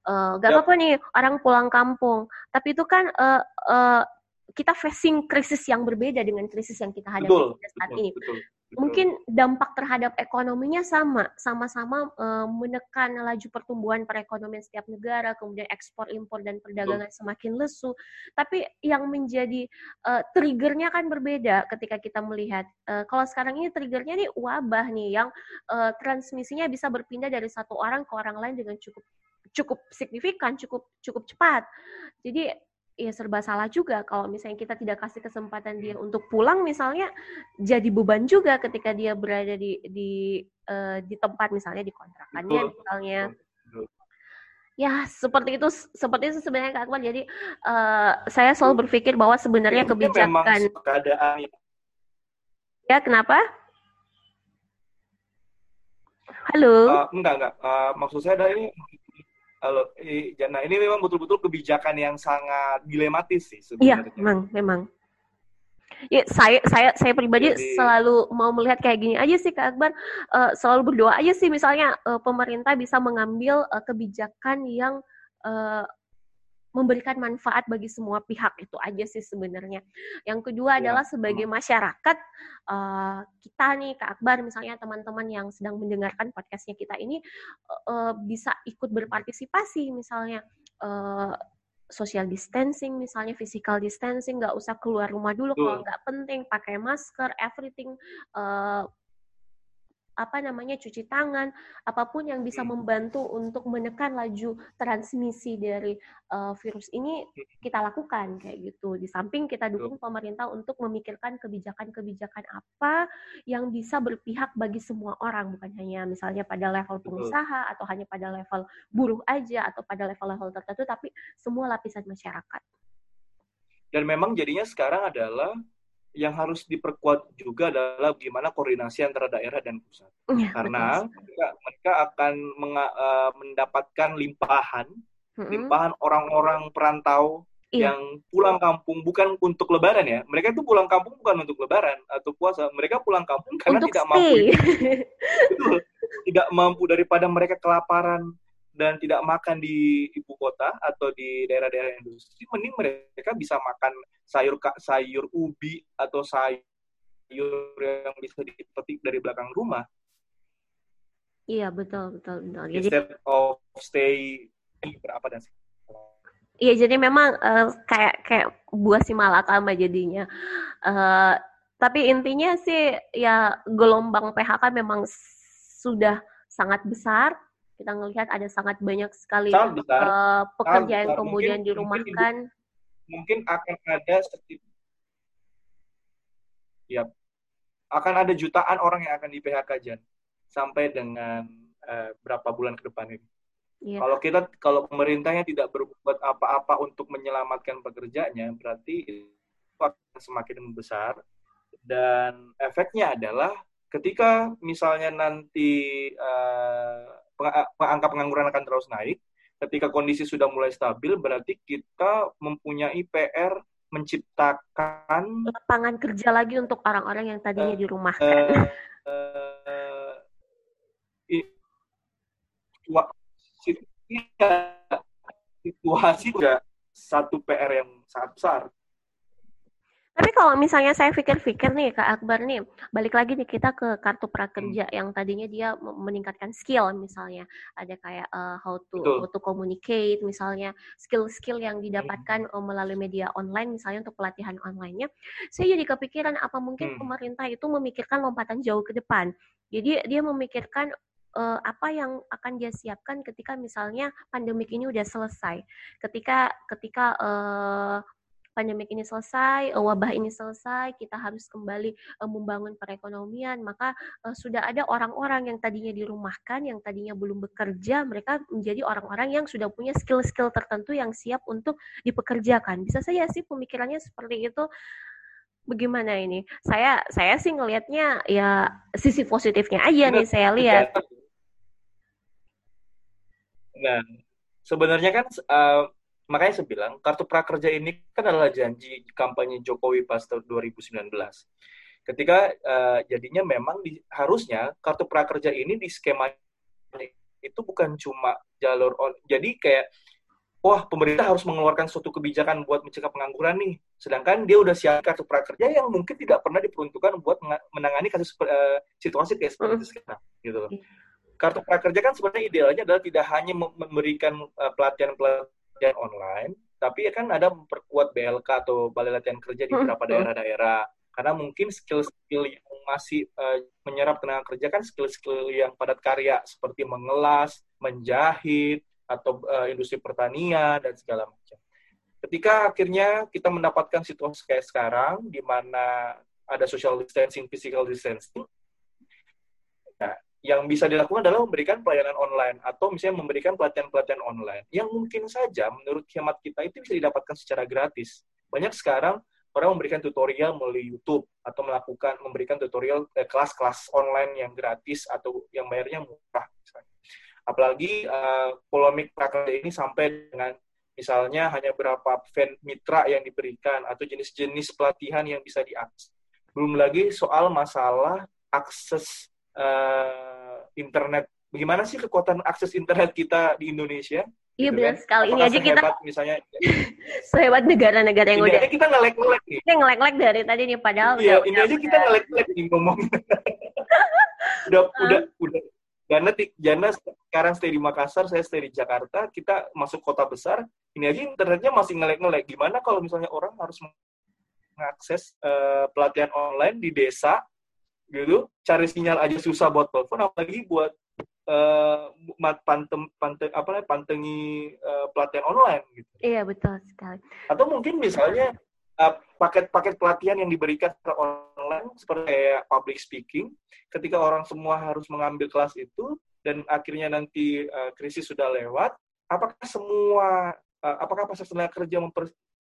uh, gak apa-apa nih orang pulang kampung. Tapi itu kan uh, uh, kita facing krisis yang berbeda dengan krisis yang kita hadapi betul, saat betul, ini. betul, betul. mungkin dampak terhadap ekonominya sama sama-sama uh, menekan laju pertumbuhan perekonomian setiap negara kemudian ekspor impor dan perdagangan betul. semakin lesu tapi yang menjadi uh, triggernya kan berbeda ketika kita melihat uh, kalau sekarang ini triggernya nih wabah nih yang uh, transmisinya bisa berpindah dari satu orang ke orang lain dengan cukup cukup signifikan, cukup cukup cepat. Jadi ya serba salah juga kalau misalnya kita tidak kasih kesempatan dia untuk pulang misalnya jadi beban juga ketika dia berada di di uh, di tempat misalnya di kontrakannya Betul. misalnya. Betul. ya seperti itu seperti itu sebenarnya Kak Akbar jadi uh, saya selalu berpikir bahwa sebenarnya ya, kebijakan keadaan ya kenapa? Halo? Uh, enggak enggak. Uh, maksud saya ada ini Halo, nah ini memang betul-betul kebijakan yang sangat dilematis sih sebenarnya. Iya, memang, memang. Ya, saya saya saya pribadi Jadi, selalu mau melihat kayak gini aja sih Kak Akbar, uh, selalu berdoa aja sih misalnya uh, pemerintah bisa mengambil uh, kebijakan yang uh, memberikan manfaat bagi semua pihak itu aja sih sebenarnya. Yang kedua ya. adalah sebagai masyarakat uh, kita nih Kak Akbar misalnya teman-teman yang sedang mendengarkan podcastnya kita ini uh, bisa ikut berpartisipasi misalnya uh, social distancing misalnya physical distancing nggak usah keluar rumah dulu kalau nggak penting pakai masker everything uh, apa namanya cuci tangan, apa pun yang bisa hmm. membantu untuk menekan laju transmisi dari uh, virus ini hmm. kita lakukan kayak gitu. Di samping kita dukung pemerintah untuk memikirkan kebijakan-kebijakan apa yang bisa berpihak bagi semua orang, bukan hanya misalnya pada level pengusaha atau hanya pada level buruh aja atau pada level-level tertentu, tapi semua lapisan masyarakat. Dan memang jadinya sekarang adalah yang harus diperkuat juga adalah bagaimana koordinasi antara daerah dan pusat. Ya, Karena mereka, mereka akan menga, uh, mendapatkan limpahan, mm-hmm. limpahan orang-orang perantau iya. yang pulang kampung bukan untuk lebaran ya. Mereka itu pulang kampung bukan untuk lebaran atau puasa. Mereka pulang kampung karena untuk tidak stay. mampu. tidak mampu daripada mereka kelaparan dan tidak makan di ibu kota atau di daerah-daerah industri, mending mereka bisa makan sayur sayur ubi atau sayur yang bisa dipetik dari belakang rumah. Iya betul betul betul. Jadi, Instead of stay berapa dan Iya jadi memang uh, kayak kayak buah si malakama jadinya. Uh, tapi intinya sih ya gelombang PHK memang sudah sangat besar kita ngelihat ada sangat banyak sekali uh, pekerja yang kemudian mungkin, dirumahkan. Mungkin, mungkin akan ada ya akan ada jutaan orang yang akan di PHK Jan sampai dengan uh, berapa bulan ke depan ini. Yeah. Kalau kita kalau pemerintahnya tidak berbuat apa-apa untuk menyelamatkan pekerjanya, berarti itu akan semakin besar dan efeknya adalah ketika misalnya nanti uh, angka pengangguran akan terus naik. Ketika kondisi sudah mulai stabil, berarti kita mempunyai PR menciptakan lapangan kerja lagi untuk orang-orang yang tadinya uh, dirumahkan. Uh, uh, situasi juga satu PR yang sangat besar tapi kalau misalnya saya pikir-pikir nih Kak Akbar nih, balik lagi nih kita ke kartu prakerja hmm. yang tadinya dia meningkatkan skill misalnya, ada kayak uh, how to Betul. how to communicate misalnya, skill-skill yang didapatkan hmm. melalui media online misalnya untuk pelatihan online-nya. Saya jadi kepikiran apa mungkin hmm. pemerintah itu memikirkan lompatan jauh ke depan. Jadi dia memikirkan uh, apa yang akan dia siapkan ketika misalnya pandemik ini udah selesai. Ketika ketika uh, pandemik ini selesai, eh, wabah ini selesai, kita harus kembali uh, membangun perekonomian, maka uh, sudah ada orang-orang yang tadinya dirumahkan, yang tadinya belum bekerja, mereka menjadi orang-orang yang sudah punya skill-skill tertentu yang siap untuk dipekerjakan. Bisa saja sih pemikirannya seperti itu. Bagaimana ini? Saya saya sih ngelihatnya ya sisi positifnya aja nih saya lihat. Nah, sebenarnya kan uh, makanya saya bilang kartu prakerja ini kan adalah janji kampanye Jokowi pas tahun 2019. Ketika uh, jadinya memang di, harusnya kartu prakerja ini di skema itu bukan cuma jalur on, jadi kayak wah pemerintah harus mengeluarkan suatu kebijakan buat mencegah pengangguran nih. Sedangkan dia udah siap kartu prakerja yang mungkin tidak pernah diperuntukkan buat menangani kasus uh, situasi kayak seperti itu sekarang gitu loh. Iya. Kartu prakerja kan sebenarnya idealnya adalah tidak hanya memberikan uh, pelatihan-pelatihan latihan online, tapi ya kan ada memperkuat BLK atau Balai Latihan Kerja di hmm, beberapa daerah-daerah. Karena mungkin skill-skill yang masih uh, menyerap tenaga kerja kan skill-skill yang padat karya seperti mengelas, menjahit, atau uh, industri pertanian dan segala macam. Ketika akhirnya kita mendapatkan situasi kayak sekarang, di mana ada social distancing, physical distancing, nah, yang bisa dilakukan adalah memberikan pelayanan online atau misalnya memberikan pelatihan-pelatihan online yang mungkin saja menurut hemat kita itu bisa didapatkan secara gratis. Banyak sekarang orang memberikan tutorial melalui YouTube atau melakukan memberikan tutorial eh, kelas-kelas online yang gratis atau yang bayarnya murah. Misalnya. Apalagi uh, polemik prakerja ini sampai dengan misalnya hanya berapa fan mitra yang diberikan atau jenis-jenis pelatihan yang bisa diakses. Belum lagi soal masalah akses uh, internet. Bagaimana sih kekuatan akses internet kita di Indonesia? Iya gitu benar kan? sekali. Apakah ini aja kita misalnya sehebat negara-negara yang ini udah. Ini kita ngelek-ngelek nih. Kita ngelek-ngelek dari tadi nih padahal. Iya, ini aja kita ngelek-ngelek nih ngomong. udah, uh. udah, udah, karena Jana sekarang stay di Makassar, saya stay di Jakarta, kita masuk kota besar, ini aja internetnya masih ngelek-ngelek. Gimana kalau misalnya orang harus mengakses uh, pelatihan online di desa, gitu, cari sinyal aja susah buat telepon, apalagi buat uh, pantem, pantem, apa namanya, pantengi uh, pelatihan online, gitu. Iya, betul sekali. Atau mungkin misalnya paket-paket uh, pelatihan yang diberikan online seperti kayak public speaking ketika orang semua harus mengambil kelas itu dan akhirnya nanti uh, krisis sudah lewat apakah semua uh, apakah pasar tenaga kerja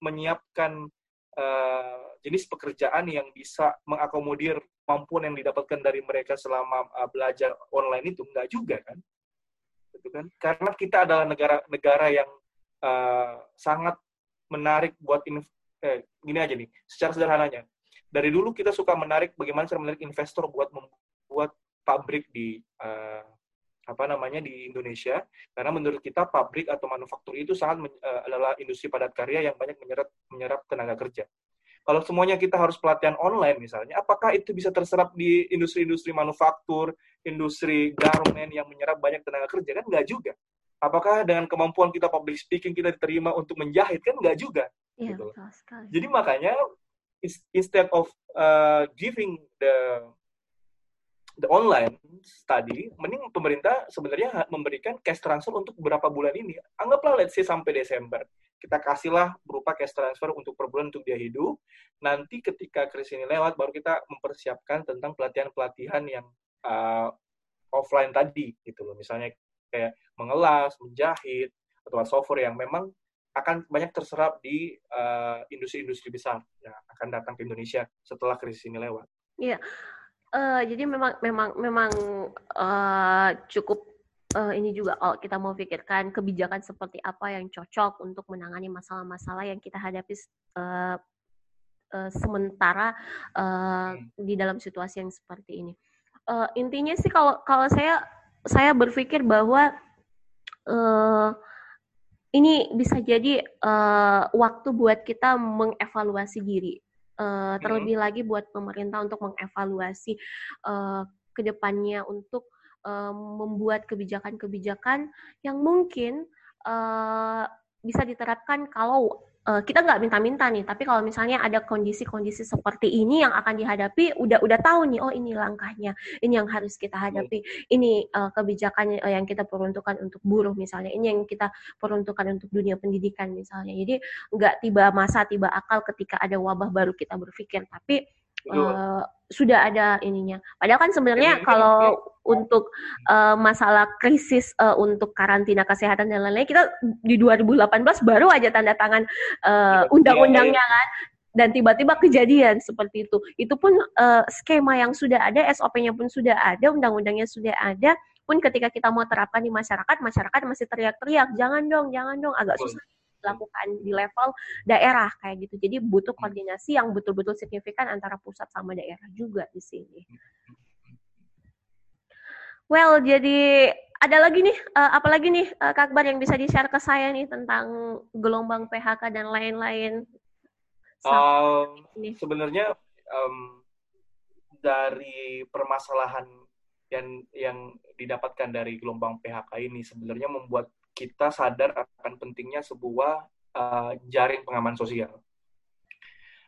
menyiapkan uh, jenis pekerjaan yang bisa mengakomodir kemampuan yang didapatkan dari mereka selama uh, belajar online itu enggak juga kan itu kan karena kita adalah negara-negara yang uh, sangat menarik buat eh, gini aja nih, secara sederhananya. Dari dulu kita suka menarik bagaimana cara menarik investor buat membuat pabrik di uh, apa namanya di Indonesia karena menurut kita pabrik atau manufaktur itu sangat uh, adalah industri padat karya yang banyak menyerap menyerap tenaga kerja. Kalau semuanya kita harus pelatihan online misalnya, apakah itu bisa terserap di industri-industri manufaktur, industri garment yang menyerap banyak tenaga kerja kan nggak juga. Apakah dengan kemampuan kita public speaking kita diterima untuk menjahit kan nggak juga. Iya, gitu. betul sekali. Jadi makanya instead of uh, giving the the online study, mending pemerintah sebenarnya memberikan cash transfer untuk beberapa bulan ini. Anggaplah let's say sampai Desember. Kita kasihlah berupa cash transfer untuk per bulan untuk dia hidup. Nanti ketika krisis ini lewat, baru kita mempersiapkan tentang pelatihan-pelatihan yang uh, offline tadi, gitu loh. Misalnya kayak mengelas, menjahit, atau software yang memang akan banyak terserap di uh, industri-industri besar yang akan datang ke Indonesia setelah krisis ini lewat. Iya, uh, jadi memang memang memang uh, cukup uh, ini juga kalau kita mau pikirkan kebijakan seperti apa yang cocok untuk menangani masalah-masalah yang kita hadapi uh, uh, sementara uh, di dalam situasi yang seperti ini. Uh, intinya sih kalau kalau saya saya berpikir bahwa uh, ini bisa jadi uh, waktu buat kita mengevaluasi diri. Uh, terlebih hmm. lagi buat pemerintah untuk mengevaluasi uh, ke depannya untuk uh, membuat kebijakan-kebijakan yang mungkin uh, bisa diterapkan kalau uh, kita nggak minta-minta nih, tapi kalau misalnya ada kondisi-kondisi seperti ini yang akan dihadapi, udah udah tahu nih, oh ini langkahnya, ini yang harus kita hadapi, ini uh, kebijakan uh, yang kita peruntukkan untuk buruh misalnya, ini yang kita peruntukkan untuk dunia pendidikan misalnya. Jadi nggak tiba masa, tiba akal ketika ada wabah baru kita berpikir, tapi uh, sudah ada ininya. Padahal kan sebenarnya kalau untuk uh, masalah krisis uh, untuk karantina kesehatan dan lain-lain kita di 2018 baru aja tanda tangan uh, undang-undangnya kan dan tiba-tiba kejadian seperti itu. Itu pun uh, skema yang sudah ada, SOP-nya pun sudah ada, undang-undangnya sudah ada. Pun ketika kita mau terapkan di masyarakat, masyarakat masih teriak-teriak, jangan dong, jangan dong, agak susah dilakukan di level daerah kayak gitu. Jadi butuh hmm. koordinasi yang betul-betul signifikan antara pusat sama daerah juga di sini. Well, jadi ada lagi nih, uh, apa lagi nih uh, Kak Akbar yang bisa di-share ke saya nih tentang gelombang PHK dan lain-lain? Um, sebenarnya um, dari permasalahan yang yang didapatkan dari gelombang PHK ini sebenarnya membuat kita sadar akan pentingnya sebuah uh, jaring pengaman sosial.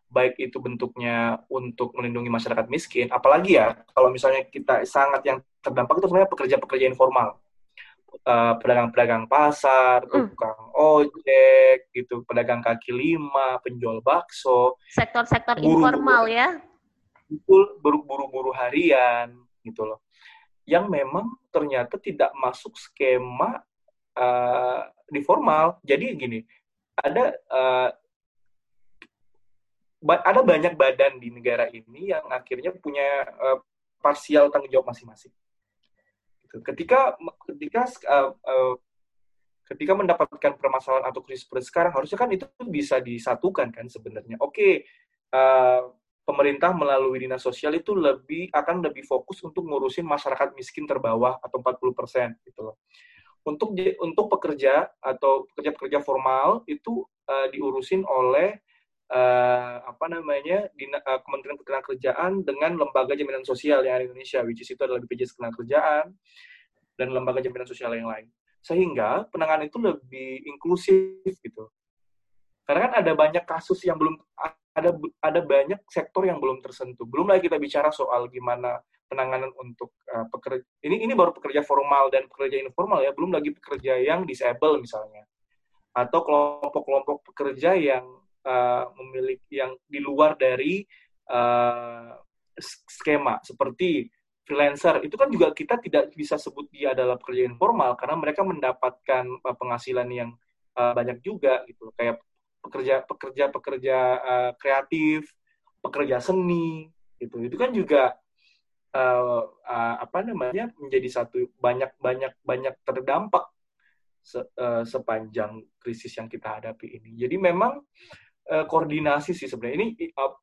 Baik itu bentuknya untuk melindungi masyarakat miskin, apalagi ya kalau misalnya kita sangat yang terdampak itu sebenarnya pekerja-pekerja informal. uh, pedagang-pedagang pasar, mm. tukang ojek, gitu, pedagang kaki lima, penjual bakso, sektor-sektor informal ya, betul, buru-buru harian, gitu loh, yang memang ternyata tidak masuk skema uh, di formal. Jadi gini, ada uh, ada banyak badan di negara ini yang akhirnya punya uh, parsial tanggung jawab masing-masing. Gitu. Ketika ketika uh, uh, ketika mendapatkan permasalahan atau krisis seperti sekarang, harusnya kan itu bisa disatukan kan sebenarnya. Oke, okay, uh, pemerintah melalui dinas sosial itu lebih akan lebih fokus untuk ngurusin masyarakat miskin terbawah atau 40 persen gitu loh. Untuk untuk pekerja atau pekerja-pekerja formal itu uh, diurusin oleh uh, apa namanya di uh, Kementerian Ketenagakerjaan dengan lembaga jaminan sosial yang ada di Indonesia, which is itu adalah BPJS Ketenagakerjaan dan lembaga jaminan sosial yang lain. Sehingga penanganan itu lebih inklusif gitu. Karena kan ada banyak kasus yang belum ada ada banyak sektor yang belum tersentuh. Belum lagi kita bicara soal gimana penanganan untuk uh, pekerja ini ini baru pekerja formal dan pekerja informal ya, belum lagi pekerja yang disable misalnya. Atau kelompok-kelompok pekerja yang uh, memiliki yang di luar dari uh, skema. Seperti freelancer itu kan juga kita tidak bisa sebut dia adalah pekerja informal karena mereka mendapatkan penghasilan yang uh, banyak juga gitu kayak pekerja pekerja pekerja uh, kreatif pekerja seni gitu. Itu kan juga uh, uh, apa namanya menjadi satu banyak banyak banyak terdampak se, uh, sepanjang krisis yang kita hadapi ini jadi memang uh, koordinasi sih sebenarnya. Ini uh,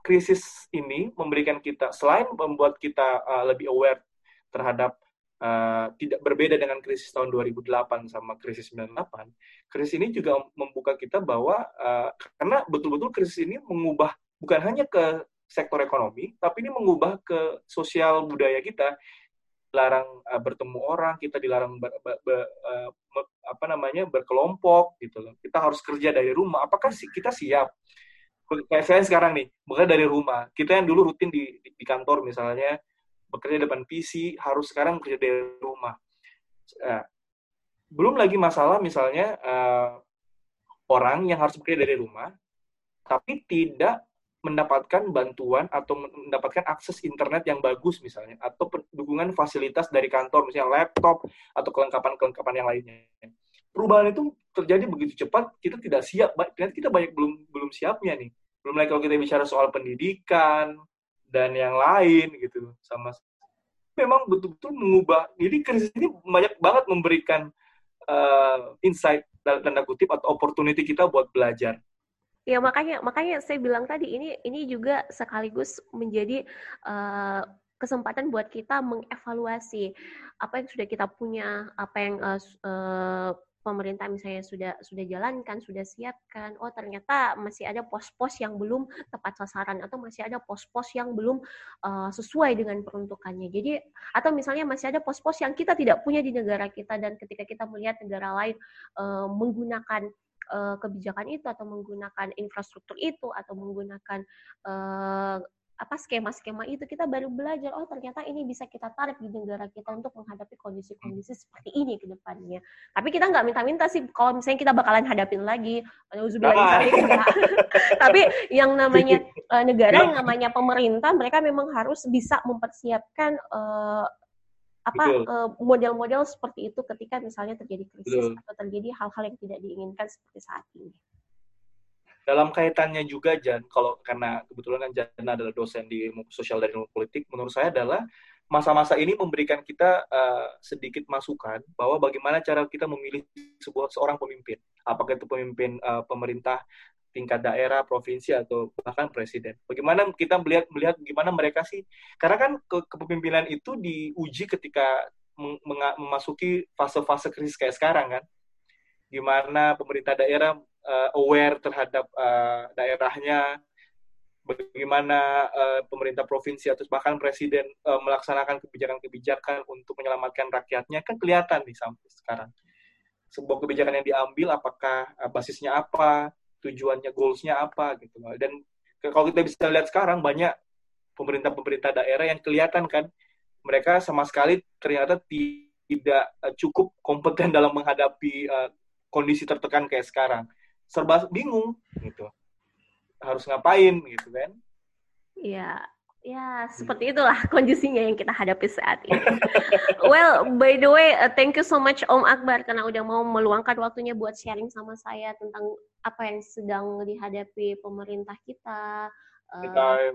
krisis ini memberikan kita selain membuat kita uh, lebih aware terhadap uh, tidak berbeda dengan krisis tahun 2008 sama krisis 98. Krisis ini juga membuka kita bahwa uh, karena betul-betul krisis ini mengubah bukan hanya ke sektor ekonomi, tapi ini mengubah ke sosial budaya kita dilarang uh, bertemu orang, kita dilarang ber, ber, ber, uh, apa namanya berkelompok gitu loh. Kita harus kerja dari rumah. Apakah sih kita siap? Kayak saya sekarang nih, bekerja dari rumah. Kita yang dulu rutin di, di, di kantor misalnya bekerja depan PC, harus sekarang bekerja dari rumah. Uh, belum lagi masalah misalnya uh, orang yang harus bekerja dari rumah, tapi tidak mendapatkan bantuan atau mendapatkan akses internet yang bagus misalnya atau dukungan fasilitas dari kantor misalnya laptop atau kelengkapan-kelengkapan yang lainnya. Perubahan itu terjadi begitu cepat, kita tidak siap. Ternyata kita banyak belum belum siapnya nih. Belum lagi kalau kita bicara soal pendidikan dan yang lain gitu sama memang betul-betul mengubah. Jadi krisis ini banyak banget memberikan uh, insight tanda kutip atau opportunity kita buat belajar Ya makanya makanya saya bilang tadi ini ini juga sekaligus menjadi uh, kesempatan buat kita mengevaluasi apa yang sudah kita punya, apa yang uh, uh, pemerintah misalnya sudah sudah jalankan, sudah siapkan. Oh ternyata masih ada pos-pos yang belum tepat sasaran atau masih ada pos-pos yang belum uh, sesuai dengan peruntukannya. Jadi atau misalnya masih ada pos-pos yang kita tidak punya di negara kita dan ketika kita melihat negara lain uh, menggunakan uh, kebijakan itu atau menggunakan infrastruktur itu atau menggunakan uh, apa skema-skema itu kita baru belajar oh ternyata ini bisa kita tarik di negara kita untuk menghadapi kondisi-kondisi seperti ini ke depannya. Tapi kita nggak minta-minta sih kalau misalnya kita bakalan hadapin lagi. Ah. Tapi yang namanya uh, negara yang namanya pemerintah mereka memang harus bisa mempersiapkan uh, apa eh, model-model seperti itu ketika misalnya terjadi krisis Betul. atau terjadi hal-hal yang tidak diinginkan seperti saat ini. Dalam kaitannya juga Jan, kalau karena kebetulan kan Jan adalah dosen di ilmu sosial dan ilmu politik, menurut saya adalah masa-masa ini memberikan kita uh, sedikit masukan bahwa bagaimana cara kita memilih sebuah seorang pemimpin. Apakah itu pemimpin uh, pemerintah tingkat daerah, provinsi atau bahkan presiden. Bagaimana kita melihat melihat gimana mereka sih? Karena kan ke, kepemimpinan itu diuji ketika memasuki fase-fase krisis kayak sekarang kan. Gimana pemerintah daerah uh, aware terhadap uh, daerahnya, bagaimana uh, pemerintah provinsi atau bahkan presiden uh, melaksanakan kebijakan-kebijakan untuk menyelamatkan rakyatnya kan kelihatan nih sampai sekarang. Sebuah kebijakan yang diambil apakah basisnya apa, tujuannya, goalsnya apa gitu. Dan kalau kita bisa lihat sekarang banyak pemerintah-pemerintah daerah yang kelihatan kan mereka sama sekali ternyata tidak uh, cukup kompeten dalam menghadapi uh, kondisi tertekan kayak sekarang. Serba bingung gitu. Harus ngapain gitu kan? Iya, Ya, seperti itulah kondisinya yang kita hadapi saat ini. well, by the way, uh, thank you so much Om Akbar karena udah mau meluangkan waktunya buat sharing sama saya tentang apa yang sedang dihadapi pemerintah kita. Uh,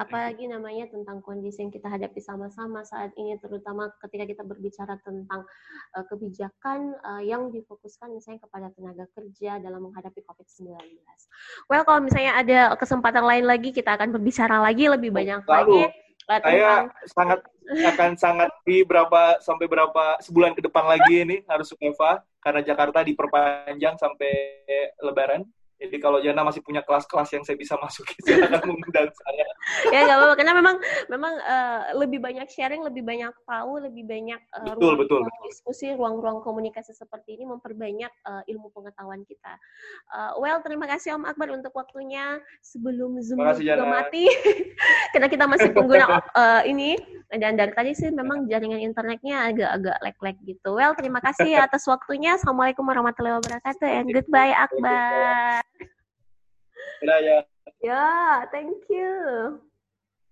apa lagi namanya tentang kondisi yang kita hadapi sama-sama saat ini terutama ketika kita berbicara tentang uh, kebijakan uh, yang difokuskan misalnya kepada tenaga kerja dalam menghadapi COVID-19. Well, kalau misalnya ada kesempatan lain lagi kita akan berbicara lagi lebih banyak Lalu, lagi uh, saya sangat akan sangat di berapa sampai berapa sebulan ke depan lagi ini harus Eva karena Jakarta diperpanjang sampai lebaran. Jadi kalau Jana masih punya kelas-kelas yang saya bisa masuki, silakan mengundang saya. ya nggak apa-apa, karena memang memang uh, lebih banyak sharing, lebih banyak tahu, lebih banyak uh, betul, ruang, betul, ruang diskusi, ruang-ruang komunikasi seperti ini memperbanyak uh, ilmu pengetahuan kita. Uh, well, terima kasih Om Akbar untuk waktunya sebelum Zoom juga mati, karena kita masih pengguna uh, ini dan dari tadi sih memang jaringan internetnya agak-agak lag-lag gitu. Well, terima kasih atas waktunya. Assalamualaikum warahmatullahi wabarakatuh and goodbye Akbar. Ya, thank you.